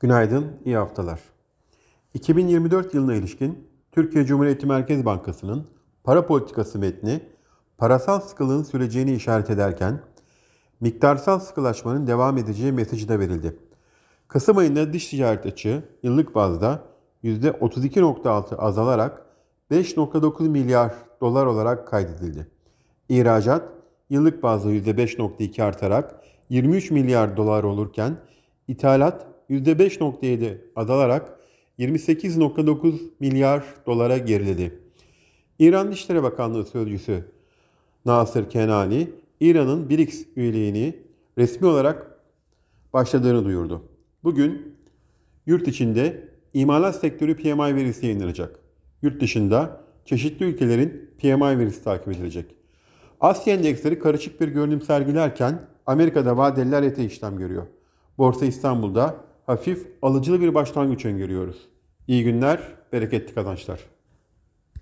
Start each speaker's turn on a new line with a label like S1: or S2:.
S1: Günaydın, iyi haftalar. 2024 yılına ilişkin Türkiye Cumhuriyeti Merkez Bankası'nın para politikası metni parasal sıkılığın süreceğini işaret ederken miktarsal sıkılaşmanın devam edeceği mesajı da verildi. Kasım ayında dış ticaret açığı yıllık bazda %32.6 azalarak 5.9 milyar dolar olarak kaydedildi. İhracat yıllık bazda %5.2 artarak 23 milyar dolar olurken ithalat %5.7 azalarak 28.9 milyar dolara geriledi. İran Dışişleri Bakanlığı Sözcüsü Nasır Kenani, İran'ın BRICS üyeliğini resmi olarak başladığını duyurdu. Bugün yurt içinde imalat sektörü PMI verisi yayınlanacak. Yurt dışında çeşitli ülkelerin PMI verisi takip edilecek. Asya endeksleri karışık bir görünüm sergilerken Amerika'da vadeliler ete işlem görüyor. Borsa İstanbul'da hafif alıcılı bir başlangıç öngörüyoruz. İyi günler, bereketli kazançlar.